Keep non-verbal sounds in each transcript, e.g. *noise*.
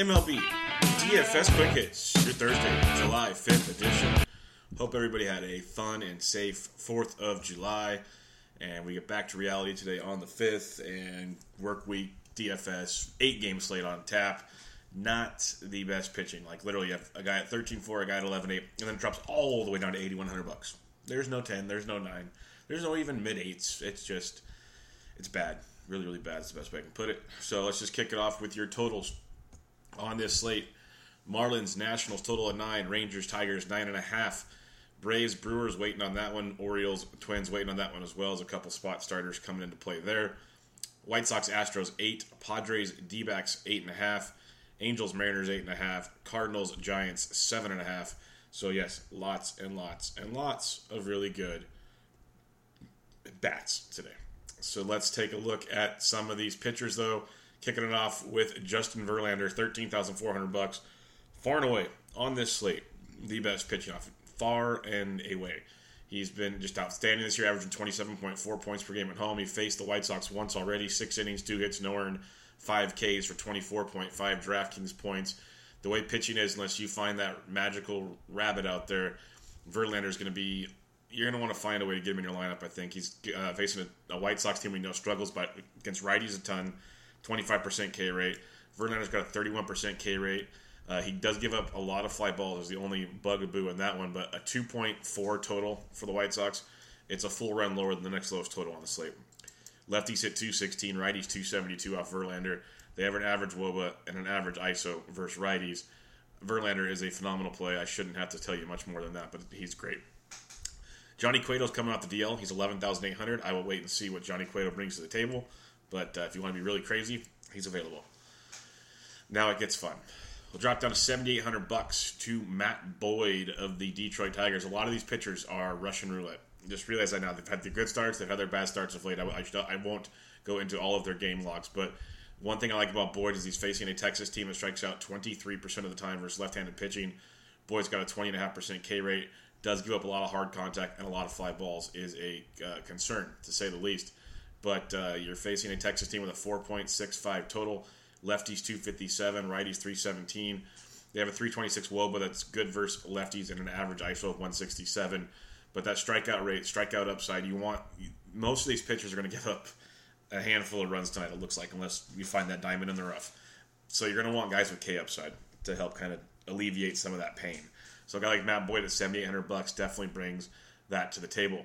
MLB DFS Quick Hits, your Thursday, July 5th edition. Hope everybody had a fun and safe 4th of July. And we get back to reality today on the 5th, and work week DFS, eight game slate on tap. Not the best pitching. Like, literally, you have a guy at 13 4, a guy at 11 8, and then drops all the way down to 8,100 bucks. There's no 10, there's no 9, there's no even mid 8s. It's just, it's bad. Really, really bad is the best way I can put it. So let's just kick it off with your totals on this slate. Marlins, Nationals, total of nine. Rangers, Tigers, nine and a half. Braves, Brewers waiting on that one. Orioles, Twins waiting on that one as well as a couple spot starters coming into play there. White Sox, Astros, eight. Padres, D backs, eight and a half. Angels, Mariners, eight and a half. Cardinals, Giants, seven and a half. So, yes, lots and lots and lots of really good bats today. So let's take a look at some of these pitchers, though. Kicking it off with Justin Verlander, thirteen thousand four hundred bucks, far and away on this slate, the best pitching off, far and away. He's been just outstanding this year, averaging twenty seven point four points per game at home. He faced the White Sox once already, six innings, two hits, no earned, five Ks for twenty four point five DraftKings points. The way pitching is, unless you find that magical rabbit out there, Verlander is going to be you're going to want to find a way to get him in your lineup. I think he's uh, facing a, a, White Sox team we know struggles, but against righties a ton, 25% K rate. Verlander's got a 31% K rate. Uh, he does give up a lot of fly balls. Is the only bugaboo in that one, but a 2.4 total for the White Sox. It's a full run lower than the next lowest total on the slate. Lefties hit 216, righties 272 off Verlander. They have an average WOBA and an average ISO versus righties. Verlander is a phenomenal play. I shouldn't have to tell you much more than that, but he's great. Johnny Cueto's coming off the DL. He's 11,800. I will wait and see what Johnny Cueto brings to the table. But uh, if you want to be really crazy, he's available. Now it gets fun. We'll drop down to 7,800 bucks to Matt Boyd of the Detroit Tigers. A lot of these pitchers are Russian roulette. Just realize that now. They've had the good starts. They've had their bad starts of late. I, I, I won't go into all of their game logs, but one thing I like about Boyd is he's facing a Texas team that strikes out 23% of the time versus left-handed pitching. Boyd's got a 20.5% K rate does give up a lot of hard contact and a lot of fly balls is a uh, concern to say the least. But uh, you're facing a Texas team with a 4.65 total, lefties 257, righties 317. They have a 326 WOBA that's good versus lefties and an average ISO of 167. But that strikeout rate, strikeout upside, you want most of these pitchers are going to give up a handful of runs tonight. It looks like unless you find that diamond in the rough. So you're going to want guys with K upside to help kind of alleviate some of that pain. So a guy like Matt Boyd at 7,800 bucks definitely brings that to the table.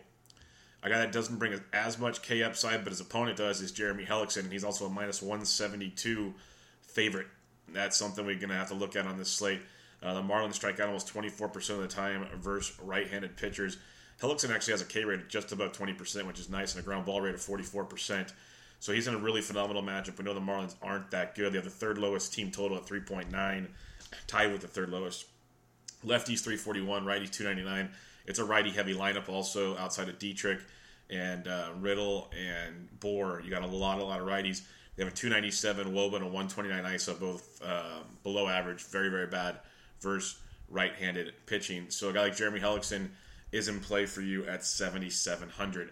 A guy that doesn't bring as much K upside, but his opponent does, is Jeremy Hellickson, and he's also a minus 172 favorite. That's something we're going to have to look at on this slate. Uh, the Marlins strike out almost 24% of the time versus right-handed pitchers. Hellickson actually has a K rate of just about 20%, which is nice, and a ground ball rate of 44%. So he's in a really phenomenal matchup. We know the Marlins aren't that good. They have the third lowest team total at 3.9, tied with the third lowest Lefties 341, righties 299. It's a righty heavy lineup also outside of Dietrich and uh, Riddle and Bour. You got a lot, a lot of righties. They have a 297 Woba and a 129 ISO, both uh, below average. Very, very bad versus right-handed pitching. So a guy like Jeremy Hellickson is in play for you at 7,700.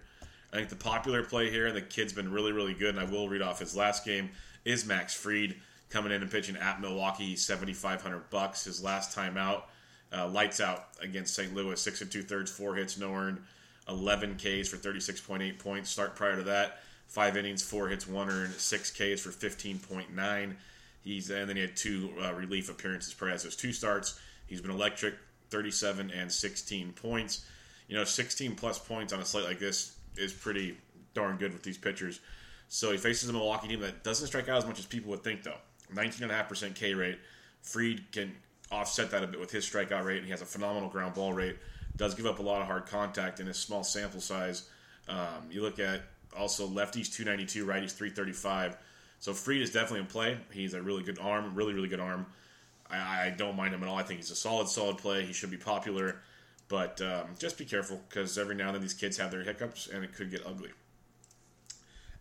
I think the popular play here, and the kid's been really, really good, and I will read off his last game, is Max Fried coming in and pitching at Milwaukee. He's 7,500 bucks. His last time out, uh, lights out against St. Louis, six and two thirds, four hits, no earned, 11 Ks for 36.8 points. Start prior to that, five innings, four hits, one earned, six Ks for 15.9. He's and then he had two uh, relief appearances prior to those two starts. He's been electric, 37 and 16 points. You know, 16 plus points on a slate like this is pretty darn good with these pitchers. So he faces a Milwaukee team that doesn't strike out as much as people would think, though. 19.5% K rate. Fried can offset that a bit with his strikeout rate, and he has a phenomenal ground ball rate. Does give up a lot of hard contact in his small sample size. Um, you look at also lefties 292, righties 335. So Fried is definitely in play. He's a really good arm, really, really good arm. I, I don't mind him at all. I think he's a solid, solid play. He should be popular. But um, just be careful because every now and then these kids have their hiccups and it could get ugly.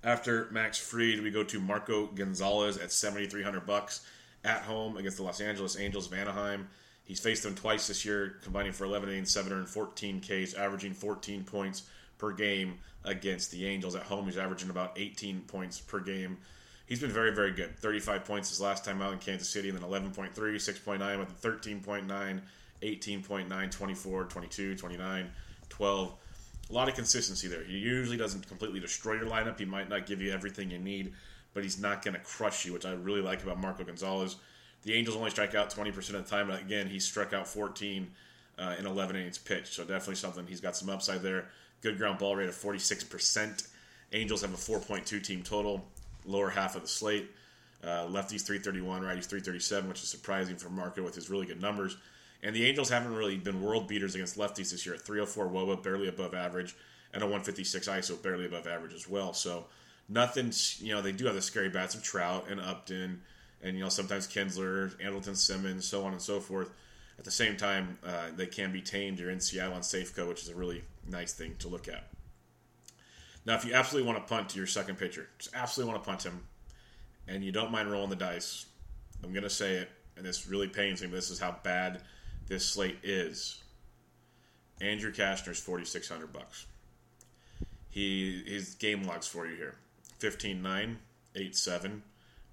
After Max Fried, we go to Marco Gonzalez at 7,300 bucks at home against the Los Angeles Angels of Anaheim. He's faced them twice this year, combining for 11 innings, 714 Ks, averaging 14 points per game against the Angels. At home, he's averaging about 18 points per game. He's been very, very good. 35 points his last time out in Kansas City, and then 11.3, 6.9 with a 13.9, 18.9, 24, 22, 29, 12. A lot of consistency there. He usually doesn't completely destroy your lineup. He might not give you everything you need, but he's not going to crush you, which I really like about Marco Gonzalez. The Angels only strike out 20% of the time, again, he struck out 14 uh, in 11 innings pitched, so definitely something. He's got some upside there. Good ground ball rate of 46%. Angels have a 4.2 team total, lower half of the slate. Uh, lefties 331, righties 337, which is surprising for Marco with his really good numbers. And the Angels haven't really been world beaters against lefties this year. at 304 WOBA, barely above average, and a 156 ISO, barely above average as well. So nothing's, you know, they do have the scary bats of Trout and Upton, and, you know, sometimes Kinsler, Andrelton Simmons, so on and so forth. At the same time, uh, they can be tamed. You're in Seattle on Safeco, which is a really nice thing to look at. Now, if you absolutely want to punt to your second pitcher, just absolutely want to punt him, and you don't mind rolling the dice, I'm going to say it, and this really pains me, but this is how bad this slate is. Andrew Cashner's 4600 bucks. He his game logs for you here. 15-9, 8-7,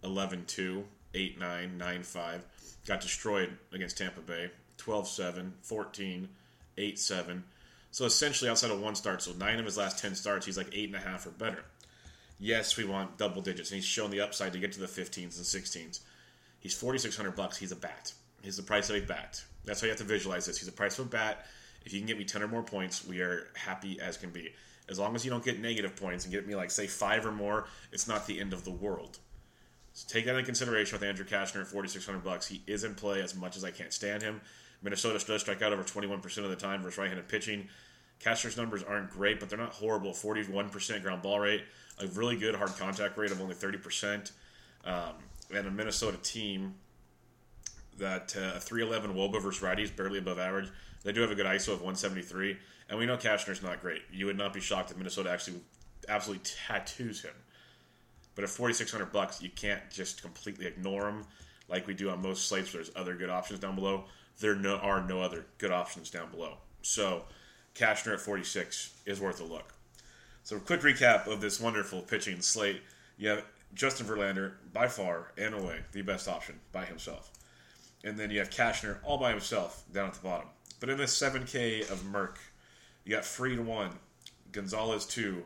11-2, 8-9, 9-5. Got destroyed against Tampa Bay. 12-7, 14, 8-7. So essentially outside of one start, so nine of his last 10 starts, he's like 8.5 or better. Yes, we want double digits, and he's shown the upside to get to the 15s and 16s. He's 4600 bucks. He's a bat. He's the price of a bat. That's how you have to visualize this. He's the price of a bat. If you can get me 10 or more points, we are happy as can be. As long as you don't get negative points and get me, like, say, five or more, it's not the end of the world. So take that into consideration with Andrew Cashner at 4600 bucks. He is in play as much as I can't stand him. Minnesota does strike out over 21% of the time versus right-handed pitching. Cashner's numbers aren't great, but they're not horrible. 41% ground ball rate, a really good hard contact rate of only 30%, um, and a Minnesota team that uh, 311 Woba versus righties, barely above average. They do have a good ISO of 173, and we know Cashner's not great. You would not be shocked if Minnesota actually absolutely tattoos him. But at 4600 bucks, you can't just completely ignore him like we do on most slates. There's other good options down below. There no, are no other good options down below. So Cashner at 46 is worth a look. So, quick recap of this wonderful pitching slate. You have Justin Verlander, by far and away, the best option by himself. And then you have Cashner all by himself down at the bottom. But in this 7K of Merck, you got Fried 1, Gonzalez 2,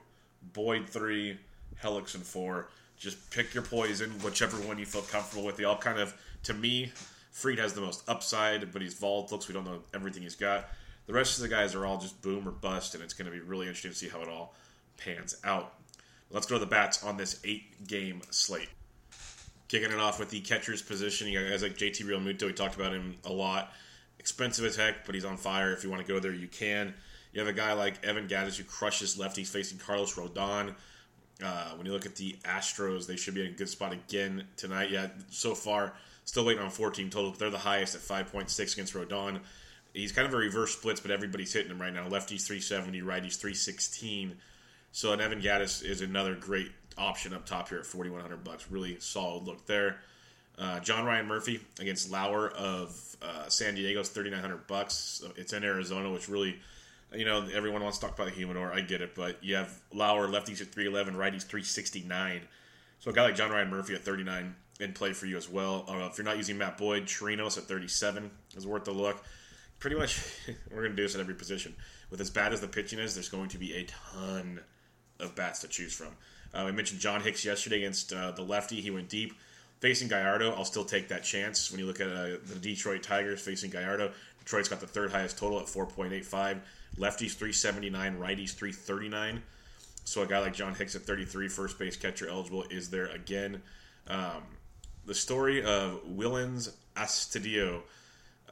Boyd 3, Hellickson 4. Just pick your poison, whichever one you feel comfortable with. They all kind of, to me, Fried has the most upside, but he's volatile, so we don't know everything he's got. The rest of the guys are all just boom or bust, and it's going to be really interesting to see how it all pans out. Let's go to the bats on this eight game slate. Kicking it off with the catcher's position, you got guys like JT Realmuto. We talked about him a lot. Expensive as heck, but he's on fire. If you want to go there, you can. You have a guy like Evan Gattis who crushes lefties facing Carlos Rodon. Uh, when you look at the Astros, they should be in a good spot again tonight. Yeah, so far, still waiting on 14 total, but they're the highest at 5.6 against Rodon. He's kind of a reverse splits, but everybody's hitting him right now. Lefties 370, righties 316. So an Evan Gattis is another great option up top here at 4100 bucks. Really solid look there. Uh, John Ryan Murphy against Lauer of uh, San Diego's thirty nine hundred bucks. It's in Arizona, which really, you know, everyone wants to talk about the humidor. I get it, but you have Lauer lefties at three eleven, righties three sixty nine. So a guy like John Ryan Murphy at thirty nine in play for you as well. Uh, if you're not using Matt Boyd, Chirinos at thirty seven is worth a look. Pretty much, *laughs* we're going to do this at every position. With as bad as the pitching is, there's going to be a ton of bats to choose from. Uh, we mentioned John Hicks yesterday against uh, the lefty. He went deep. Facing Gallardo, I'll still take that chance. When you look at uh, the Detroit Tigers facing Gallardo, Detroit's got the third highest total at 4.85. Lefties 379, righties 339. So a guy like John Hicks at 33, first base catcher eligible, is there again. Um, the story of Willians Astudillo.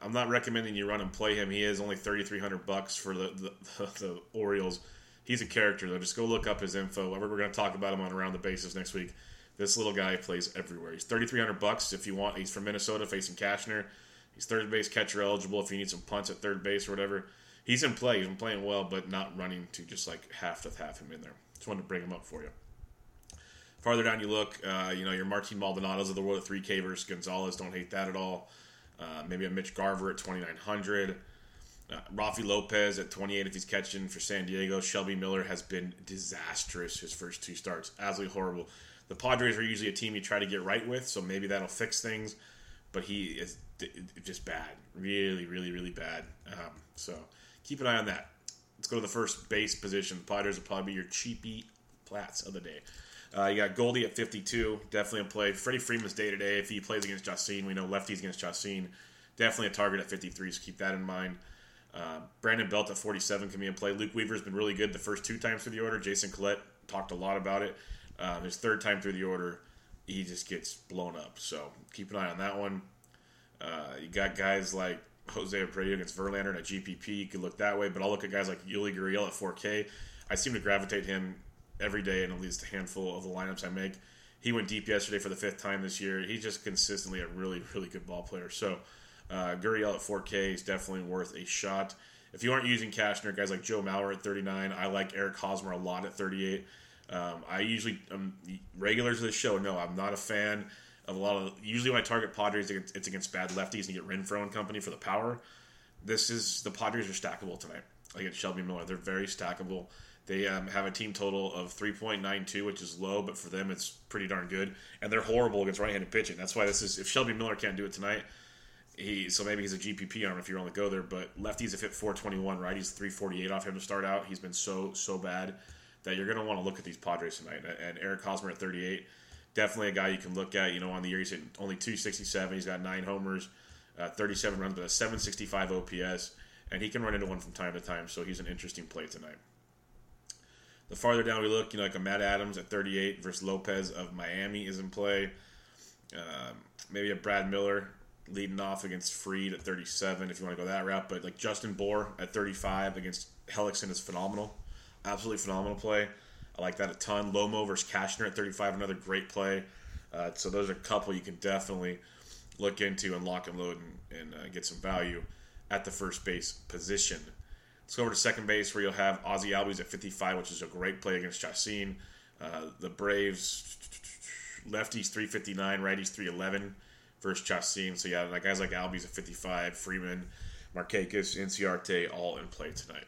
I'm not recommending you run and play him. He is only 3,300 bucks for the, the, *laughs* the Orioles. He's a character though. Just go look up his info. We're going to talk about him on around the bases next week. This little guy plays everywhere. He's 3,300 bucks if you want. He's from Minnesota, facing Cashner. He's third base catcher eligible if you need some punts at third base or whatever. He's in play. He's been playing well, but not running to just like half to half him in there. Just wanted to bring him up for you. Farther down you look, uh, you know, your Martin Maldonados of the world at 3K versus Gonzalez. Don't hate that at all. Uh, maybe a Mitch Garver at 2,900. Uh, Rafi Lopez at 28 if he's catching for San Diego. Shelby Miller has been disastrous his first two starts. Absolutely horrible. The Padres are usually a team you try to get right with, so maybe that'll fix things. But he is just bad, really, really, really bad. Um, so keep an eye on that. Let's go to the first base position. Padres will probably be your cheapy plats of the day. Uh, you got Goldie at 52, definitely in play. Freddie Freeman's day to day. If he plays against Chacin, we know lefties against Chacin. Definitely a target at 53, so keep that in mind. Uh, Brandon Belt at 47 can be in play. Luke Weaver's been really good the first two times through the order. Jason Collette talked a lot about it. Um, his third time through the order, he just gets blown up. So keep an eye on that one. Uh, you got guys like Jose Abreu against Verlander and a GPP. You could look that way, but I'll look at guys like Yuli Gurriel at 4K. I seem to gravitate him every day in at least a handful of the lineups I make. He went deep yesterday for the fifth time this year. He's just consistently a really, really good ball player. So uh, Gurriel at 4K is definitely worth a shot. If you aren't using Cashner, guys like Joe Mauer at 39, I like Eric Hosmer a lot at 38. Um, I usually um, regulars of the show know I'm not a fan of a lot of. Usually when I target Padres, it's against bad lefties and you get Renfroe and company for the power. This is the Padres are stackable tonight against Shelby Miller. They're very stackable. They um, have a team total of 3.92, which is low, but for them it's pretty darn good. And they're horrible against right-handed pitching. That's why this is. If Shelby Miller can't do it tonight, he so maybe he's a GPP arm if you're on the go there. But lefties have hit 421, righties 348 off him to start out. He's been so so bad that you're going to want to look at these Padres tonight. And Eric Hosmer at 38, definitely a guy you can look at. You know, on the year he's hitting only 267. He's got nine homers, uh, 37 runs, but a 765 OPS, and he can run into one from time to time. So he's an interesting play tonight. The farther down we look, you know, like a Matt Adams at 38 versus Lopez of Miami is in play. Um, maybe a Brad Miller leading off against Fried at 37 if you want to go that route. But like Justin Bour at 35 against Hellickson is phenomenal. Absolutely phenomenal play. I like that a ton. Lomo versus Cashner at 35, another great play. Uh, so those are a couple you can definitely look into and lock and load and, and uh, get some value at the first base position. Let's go over to second base where you'll have Ozzy Albies at 55, which is a great play against Chacin. Uh, the Braves, lefties 359, righties 311 versus Chacin. So yeah, guys like Albies at 55, Freeman, Markakis, Inciarte, all in play tonight.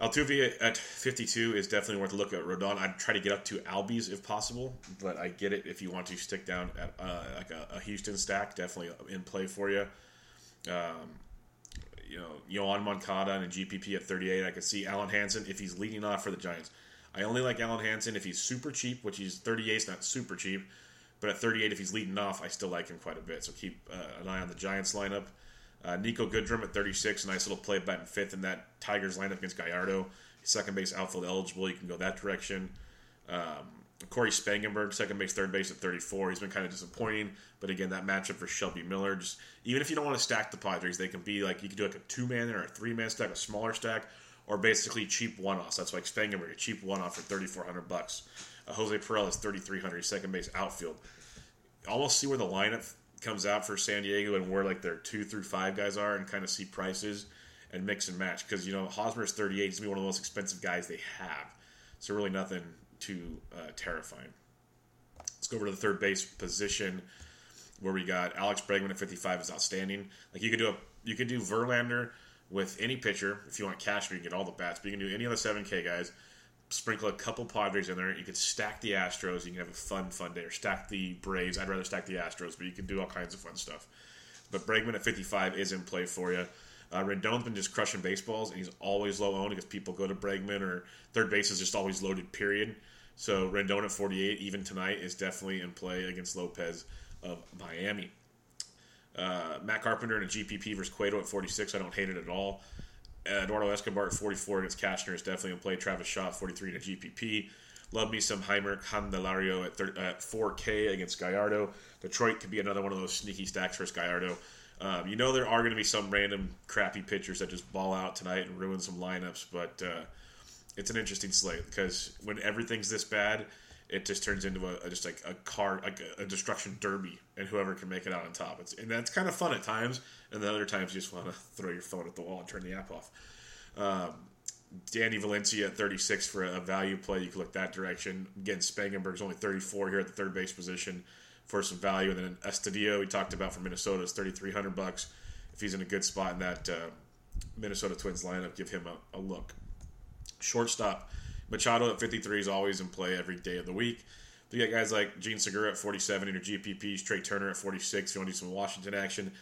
Altuve at 52 is definitely worth a look at. Rodon, I'd try to get up to Albies if possible, but I get it if you want to stick down at uh, like a, a, Houston stack, definitely in play for you. Um, you know, Yoan Moncada and a GPP at 38. I could see Alen Hanson if he's leading off for the Giants. I only like Alen Hanson if he's super cheap, which he's 38 is not super cheap, but at 38 if he's leading off, I still like him quite a bit. So keep uh, an eye on the Giants lineup. Uh, Niko Goodrum at 36, nice little play batting fifth in that Tigers lineup against Gallardo. Second base outfield eligible, you can go that direction. Um, Cory Spangenberg, second base, third base at 34. He's been kind of disappointing, but again, that matchup for Shelby Miller, just even if you don't want to stack the Padres, they can be like you can do like a two man or a three man stack, a smaller stack, or basically cheap one offs. That's like Spangenberg, a cheap one off for 3,400 bucks. Uh, Jose Pirela is 3,300, second base outfield. Almost see where the lineup comes out for San Diego and where like their two through five guys are, and kind of see prices and mix and match because you know Hosmer is 38. He's gonna be one of the most expensive guys they have, so really nothing too uh, terrifying. Let's go over to the third base position. where we got Alex Bregman at 55 is outstanding. Like you could do a you could do Verlander with any pitcher if you want cash, you can get all the bats. But you can do any of the 7K guys. Sprinkle a couple Padres in there. You could stack the Astros. You can have a fun, fun day. Or stack the Braves. I'd rather stack the Astros, but you can do all kinds of fun stuff. But Bregman at 55 is in play for you. Uh, Rendon's been just crushing baseballs, and he's always low owned because people go to Bregman or third base is just always loaded. Period. So Rendon at 48, even tonight, is definitely in play against Lopez of Miami. Uh, Matt Carpenter in a GPP versus Cueto at 46. I don't hate it at all. Eduardo Escobar at 44 against Cashner is definitely in play. Travis Shaw 43 in a GPP. Love me some Jeimer Candelario at, 30, at 4K against Gallardo. Detroit could be another one of those sneaky stacks versus Gallardo. Um, you know there are going to be some random crappy pitchers that just ball out tonight and ruin some lineups, but uh, it's an interesting slate because when everything's this bad, it just turns into a, a just like a car like a, a, destruction derby, and whoever can make it out on top. It's and that's kind of fun at times, and then other times you just want to *laughs* throw your phone at the wall and turn the app off. Um, Danny Valencia at 36 for a value play. You can look that direction. Again, Spangenberg's only 34 here at the third base position for some value, and then Estadio we talked about from Minnesota is 3,300 bucks. If he's in a good spot in that uh, Minnesota Twins lineup, give him a, a look. Shortstop Machado at 53 is always in play every day of the week. You got guys like Jean Segura at 47 in your GPPs, Trea Turner at 46. You want to do some Washington action.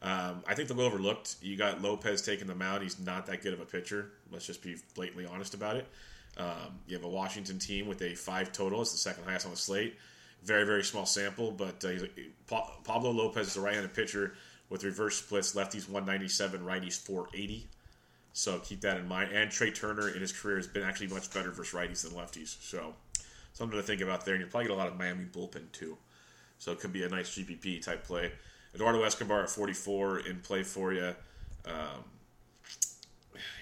Um, I think they'll go overlooked. You got Lopez taking the mound. He's not that good of a pitcher. Let's just be blatantly honest about it. Um, you have a Washington team with a five total. It's the second highest on the slate. Very, very small sample, but uh, Pablo Lopez is a right-handed pitcher with reverse splits. Lefties 197, righties 480. So keep that in mind. And Trea Turner in his career has been actually much better versus righties than lefties. So something to think about there. And you'll probably get a lot of Miami bullpen too. So it could be a nice GPP type play. Eduardo Escobar at 44 in play for you. Um,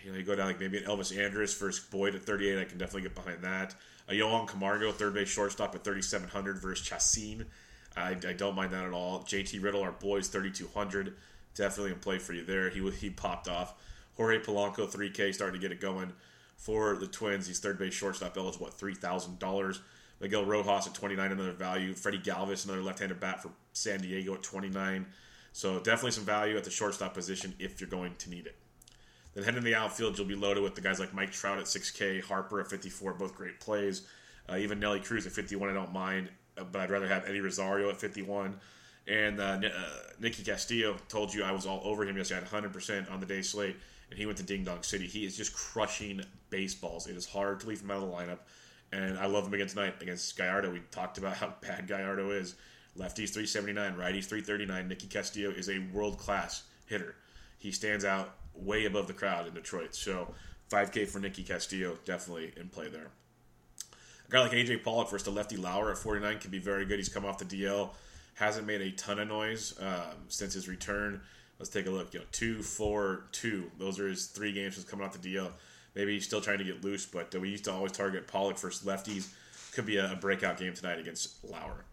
you know, you go down like maybe an Elvis Andrus versus Boyd at 38. I can definitely get behind that. A Johan Camargo, third base shortstop at 3,700 versus Chacin. I, I, don't mind that at all. JT Riddle, our boys, 3,200. Definitely in play for you there. He he popped off. Jorge Polanco, 3K, starting to get it going for the Twins. He's third base shortstop eligible at $3,000. Miguel Rojas at 29, another value. Freddie Galvis, another left-handed bat for San Diego at 29. So definitely some value at the shortstop position if you're going to need it. Then heading to the outfield, you'll be loaded with the guys like Mike Trout at 6K, Harper at 54, both great plays. Uh, even Nelly Cruz at 51, I don't mind, uh, but I'd rather have Eddie Rosario at 51. And uh, uh, Nicky Castillo told you I was all over him yesterday. I had 100% on the day slate and he went to Ding Dong City. He is just crushing baseballs. It is hard to leave him out of the lineup, and I love him again tonight against Gallardo. We talked about how *laughs* bad Gallardo is. Lefties 379, righties 339. Nicky Castillo is a world class hitter. He stands out way above the crowd in Detroit. So 5K for Nicky Castillo, definitely in play there. A guy like AJ Pollock versus the lefty Lauer at 49 can be very good. He's come off the DL, hasn't made a ton of noise um, since his return. Let's take a look. You know, two, four, two. Those are his three games since coming off the DL. Maybe he's still trying to get loose, but uh, we used to always target Pollock versus lefties. Could be a, breakout game tonight against Lauer.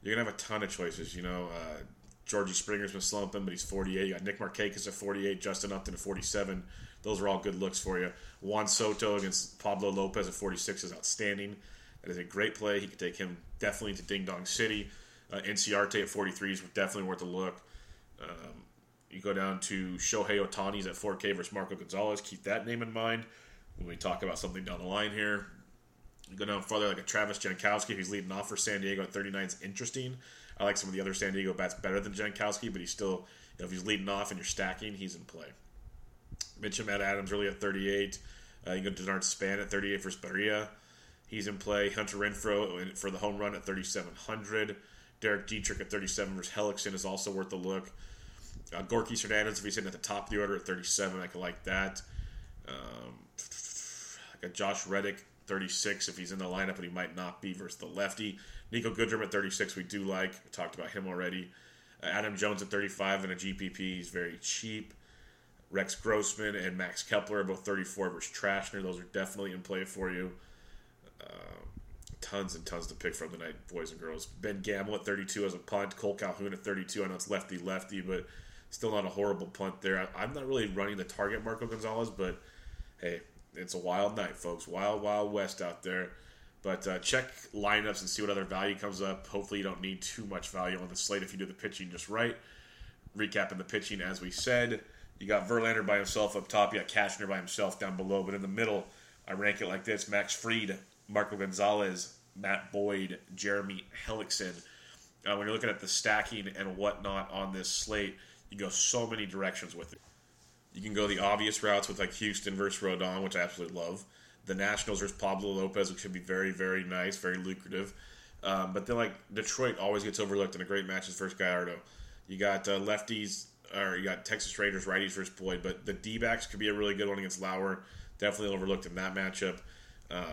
You're gonna have a ton of choices. You know, uh, Georgie Springer's been slumping, but he's 48. You got Nick Markakis at 48, Justin Upton at 47. Those are all good looks for you. Juan Soto against Pablo Lopez at 46 is outstanding. That is a great play. He could take him definitely to Ding Dong City. Uh, at 43 is definitely worth a look. Um, you go down to Shohei Ohtani's at 4K versus Marco Gonzalez. Keep that name in mind when we talk about something down the line here. You go down further, like a Travis Jankowski, who's leading off for San Diego at 39 is interesting. I like some of the other San Diego bats better than Jankowski, but he's still, you know, if he's leading off and you're stacking, he's in play. Mitchum Matt Adams really at 38. Uh, you go to Denard Span at 38 versus Barria. He's in play. Hunter Renfroe for the home run at 3,700. Derek Dietrich at 37 versus Hellickson is also worth a look. Uh, Gorky Hernandez, if he's sitting at the top of the order at 37, I could like that. Um, I got Josh Reddick, 36, if he's in the lineup, but he might not be versus the lefty. Nico Goodrum at 36, we do like. We talked about him already. Uh, Adam Jones at 35 in a GPP, he's very cheap. Rex Grossman and Max Kepler both 34 versus Trashner. Those are definitely in play for you. Uh, tons and tons to pick from tonight, boys and girls. Ben Gamel at 32 as a punt. Cole Calhoun at 32. I know it's lefty lefty, but Still not a horrible punt there. I, am not really running the target Marco Gonzalez, but hey, it's a wild night, folks. Wild, wild west out there. But uh, check lineups and see what other value comes up. Hopefully, you don't need too much value on the slate if you do the pitching just right. Recapping the pitching, as we said, you got Verlander by himself up top. You got Cashner by himself down below. But in the middle, I rank it like this: Max Fried, Marco Gonzalez, Matt Boyd, Jeremy Hellickson. Uh, when you're looking at the stacking and whatnot on this slate, you go so many directions with it. You can go the obvious routes with like Houston versus Rodon, which I absolutely love. The Nationals versus Pablo Lopez, which should be very, very nice, very lucrative. Um, but then like Detroit always gets overlooked in a great match versus Gallardo. You got uh, lefties, or you got Texas Rangers righties versus Boyd, but the D backs could be a really good one against Lauer. Definitely overlooked in that matchup. Um,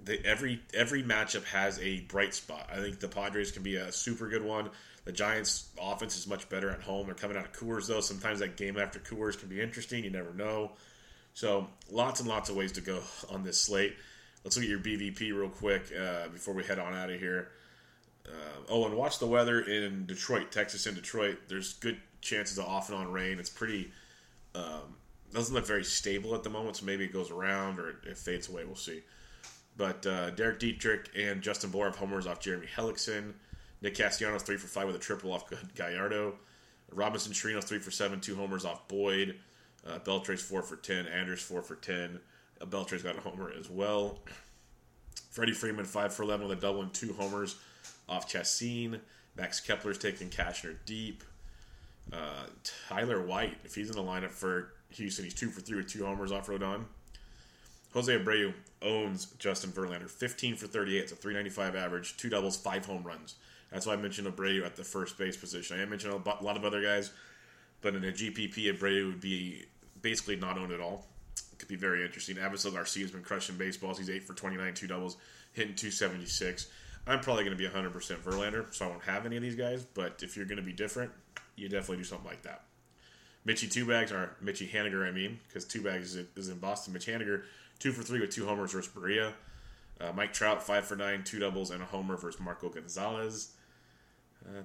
the, every every matchup has a bright spot. I think the Padres can be a super good one. The Giants' offense is much better at home. They're coming out of Coors, though. Sometimes that game after Coors can be interesting. You never know. So, lots and lots of ways to go on this slate. Let's look at your BVP real quick uh, before we head on out of here. Uh, oh, and watch the weather in Detroit, Texas, and Detroit. There's good chances of off and on rain. It's pretty. Um, doesn't look very stable at the moment, so maybe it goes around or it fades away. We'll see. But uh, Derek Dietrich and Justin Bour have homers off Jeremy Hellickson. Nick Castellanos three for five with a triple off Gallardo. Robinson Chirinos three for seven, two homers off Boyd. Uh, four for ten. Andrus four for ten. Uh, Beltre's got a homer as well. Freddie Freeman five for eleven with a double and two homers off Chacin. Max Kepler's taking Cashner deep. Uh, Tyler White, if he's in the lineup for Houston, he's two for three with two homers off Rodon. Jose Abreu owns Justin Verlander, 15 for 38. It's a 395 average, two doubles, five home runs. That's why I mentioned Abreu at the first base position. I mentioned a lot of other guys, but in a GPP, Abreu would be basically not owned at all. It could be very interesting. Avisail Garcia has been crushing baseballs. He's 8 for 29, two doubles, hitting 276. I'm probably going to be 100% Verlander, so I won't have any of these guys, but if you're going to be different, you definitely do something like that. Mitchie Two Bags, or Mitchie Haniger, I mean, because Two Bags is, is in Boston. Mitch Haniger, two for three with two homers versus Barria. Uh, Mike Trout, five for nine, two doubles, and a homer versus Marco Gonzalez. Uh,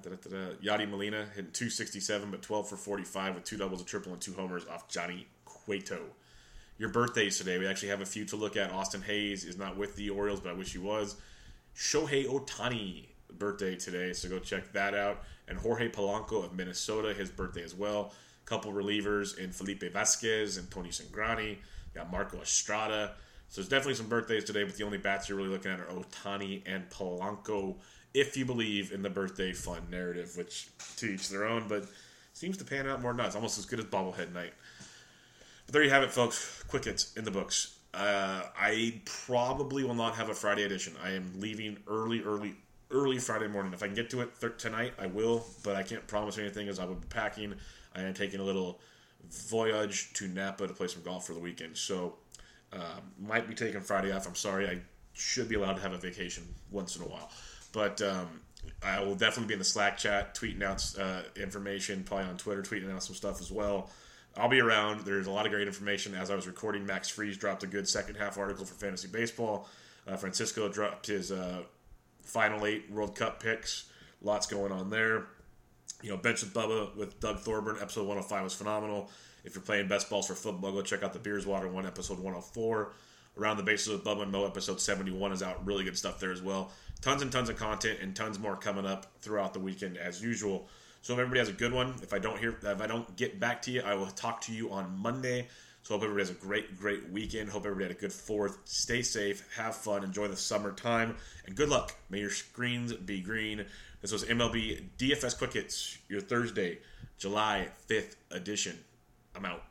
Yadi Molina hitting 267, but 12 for 45 with two doubles, a triple, and two homers off Johnny Cueto. Your birthdays today. We actually have a few to look at. Austin Hays is not with the Orioles, but I wish he was. Shohei Ohtani birthday today, so go check that out. And Jorge Polanco of Minnesota, his birthday as well. Couple relievers in Felipe Vasquez and Tony Cingrani. Got Marco Estrada. So there's definitely some birthdays today, but the only bats you're really looking at are Ohtani and Polanco if you believe in the birthday fun narrative, which to each their own, but seems to pan out more. It's almost as good as bobblehead night. But there you have it, folks. Quick hits in the books. Uh, I probably will not have a Friday edition. I am leaving early, early, early Friday morning. If I can get to it th- tonight, I will, but I can't promise anything as I will be packing. I am taking a little voyage to Napa to play some golf for the weekend. So, uh, might be taking Friday off. I'm sorry. I should be allowed to have a vacation once in a while. But um, I will definitely be in the Slack chat, tweeting out uh, information, probably on Twitter, tweeting out some stuff as well. I'll be around. There's a lot of great information. As I was recording, Max Freeze dropped a good second half article for Fantasy Baseball. Uh, Francisco dropped his uh, final eight World Cup picks. Lots going on there. You know, Bench with Bubba with Doug Thorburn, episode 105 was phenomenal. If you're playing best balls for football, go check out the Beers Water one, episode 104. Around the Bases with Bubba and Mo, episode 71 is out. Really good stuff there as well tons and tons of content and tons more coming up throughout the weekend as usual. So if everybody has a good one, if I don't hear, if I don't get back to you, I will talk to you on Monday. So hope everybody has a great, great weekend. Hope everybody had a good fourth. Stay safe, have fun, enjoy the summertime, and good luck. May your screens be green. This was MLB DFS Quick Hits, your Thursday, July 5th edition. I'm out.